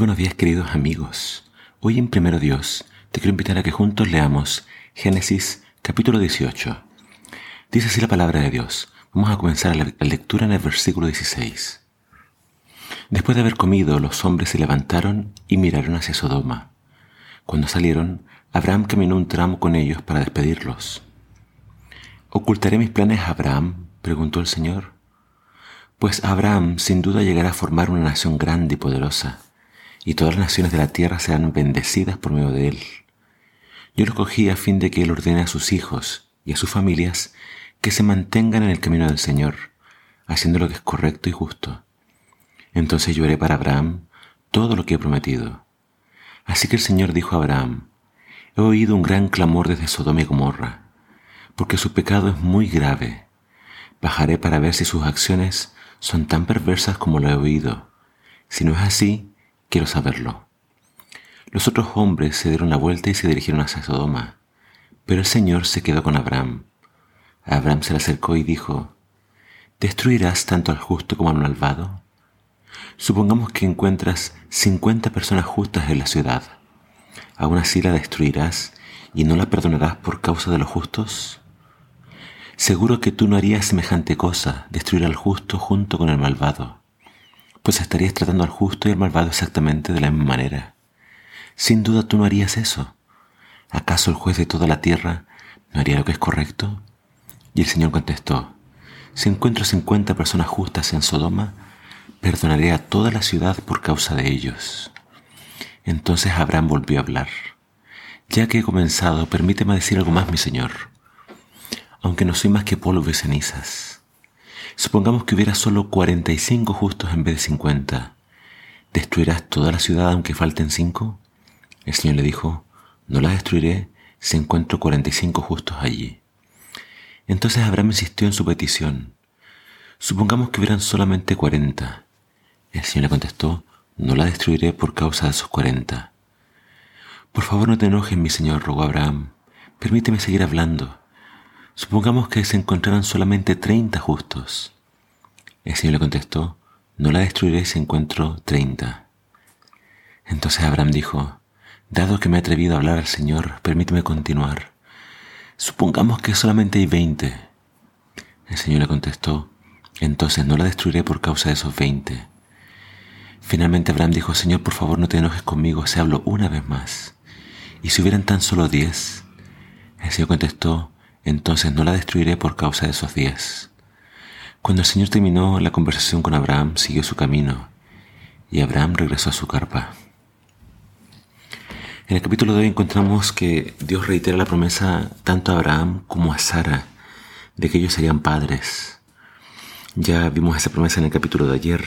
Buenos días queridos amigos. Hoy en Primero Dios te quiero invitar a que juntos leamos Génesis capítulo 18. Dice así la palabra de Dios. Vamos a comenzar la lectura en el versículo 16. Después de haber comido, los hombres se levantaron y miraron hacia Sodoma. Cuando salieron, Abraham caminó un tramo con ellos para despedirlos. ¿Ocultaré mis planes a Abraham? preguntó el Señor. Pues Abraham sin duda llegará a formar una nación grande y poderosa y todas las naciones de la tierra serán bendecidas por medio de él. Yo lo cogí a fin de que él ordene a sus hijos y a sus familias que se mantengan en el camino del Señor, haciendo lo que es correcto y justo. Entonces yo haré para Abraham todo lo que he prometido. Así que el Señor dijo a Abraham, he oído un gran clamor desde Sodoma y Gomorra, porque su pecado es muy grave. Bajaré para ver si sus acciones son tan perversas como lo he oído. Si no es así, Quiero saberlo. Los otros hombres se dieron la vuelta y se dirigieron hacia Sodoma, pero el Señor se quedó con Abraham. Abraham se le acercó y dijo, ¿Destruirás tanto al justo como al malvado? Supongamos que encuentras cincuenta personas justas en la ciudad. ¿Aún así la destruirás y no la perdonarás por causa de los justos? Seguro que tú no harías semejante cosa, destruir al justo junto con el malvado pues estarías tratando al justo y al malvado exactamente de la misma manera. Sin duda tú no harías eso. ¿Acaso el juez de toda la tierra no haría lo que es correcto? Y el Señor contestó, si encuentro cincuenta personas justas en Sodoma, perdonaré a toda la ciudad por causa de ellos. Entonces Abraham volvió a hablar. Ya que he comenzado, permíteme decir algo más, mi Señor. Aunque no soy más que polvo y cenizas, Supongamos que hubiera solo 45 justos en vez de 50. ¿Destruirás toda la ciudad aunque falten cinco? El Señor le dijo, no la destruiré si encuentro 45 justos allí. Entonces Abraham insistió en su petición. Supongamos que hubieran solamente 40. El Señor le contestó, no la destruiré por causa de esos 40. Por favor no te enojes, mi Señor, rogó Abraham. Permíteme seguir hablando. Supongamos que se encontraran solamente treinta justos. El Señor le contestó, no la destruiré si encuentro treinta. Entonces Abraham dijo, dado que me he atrevido a hablar al Señor, permíteme continuar. Supongamos que solamente hay veinte. El Señor le contestó, entonces no la destruiré por causa de esos veinte. Finalmente Abraham dijo, Señor, por favor no te enojes conmigo si hablo una vez más. ¿Y si hubieran tan solo diez? El Señor contestó, entonces no la destruiré por causa de esos días. Cuando el Señor terminó la conversación con Abraham, siguió su camino y Abraham regresó a su carpa. En el capítulo de hoy encontramos que Dios reitera la promesa tanto a Abraham como a Sara de que ellos serían padres. Ya vimos esa promesa en el capítulo de ayer.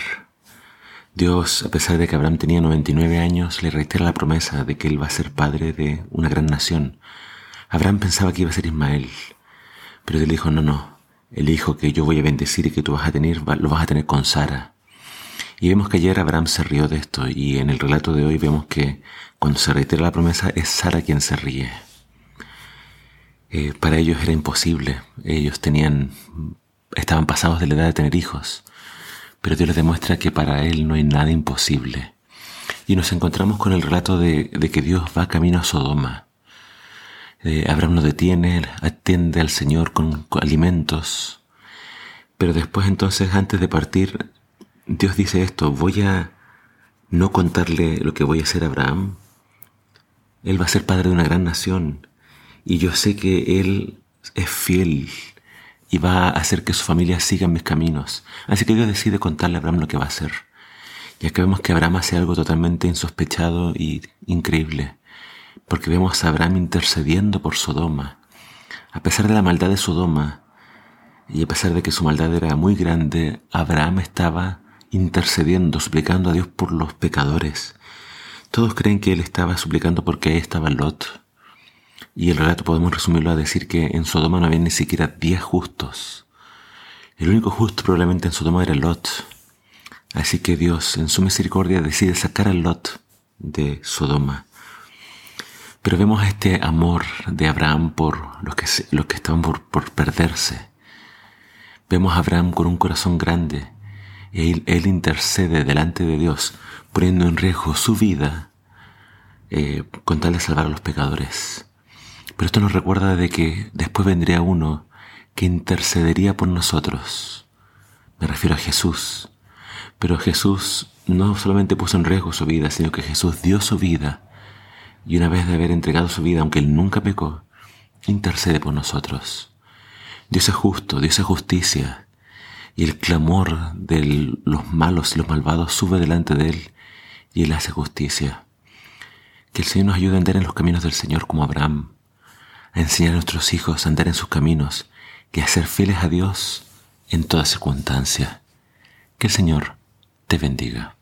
Dios, a pesar de que Abraham tenía 99 años, le reitera la promesa de que él va a ser padre de una gran nación, Abraham pensaba que iba a ser Ismael, pero él dijo, no, no, el hijo que yo voy a bendecir y que tú vas a tener, lo vas a tener con Sara. Y vemos que ayer Abraham se rió de esto y en el relato de hoy vemos que cuando se reitera la promesa es Sara quien se ríe. Eh, para ellos era imposible, ellos tenían, estaban pasados de la edad de tener hijos, pero Dios les demuestra que para Él no hay nada imposible. Y nos encontramos con el relato de que Dios va camino a Sodoma eh, Abraham no detiene, atiende al Señor con, alimentos. Pero después entonces, antes de partir, Dios dice esto, voy a no contarle lo que voy a hacer a Abraham. Él va a ser padre de una gran nación y yo sé que Él es fiel y va a hacer que su familia siga mis caminos. Así que Dios decide contarle a Abraham lo que va a hacer. Ya que vemos que Abraham hace algo totalmente insospechado y increíble porque vemos a Abraham intercediendo por Sodoma. A pesar de la maldad de Sodoma, y a pesar de que su maldad era muy grande, Abraham estaba intercediendo, suplicando a Dios por los pecadores. Todos creen que él estaba suplicando porque ahí estaba Lot. Y el relato podemos resumirlo a decir que en Sodoma no había ni siquiera diez justos. El único justo probablemente en Sodoma era Lot. Así que Dios, en su misericordia, decide sacar a Lot de Sodoma. Pero vemos este amor de Abraham por los que, los que estaban por, perderse. Vemos a Abraham con un corazón grande. Él, él intercede delante de Dios, poniendo en riesgo su vida eh, con tal de salvar a los pecadores. Pero esto nos recuerda de que después vendría uno que intercedería por nosotros. Me refiero a Jesús. Pero Jesús no solamente puso en riesgo su vida, sino que Jesús dio su vida. Y una vez de haber entregado su vida, aunque Él nunca pecó, intercede por nosotros. Dios es justo, Dios es justicia. Y el clamor de los malos y los malvados sube delante de Él y Él hace justicia. Que el Señor nos ayude a andar en los caminos del Señor como Abraham, a enseñar a nuestros hijos a andar en sus caminos y a ser fieles a Dios en toda circunstancia. Que el Señor te bendiga.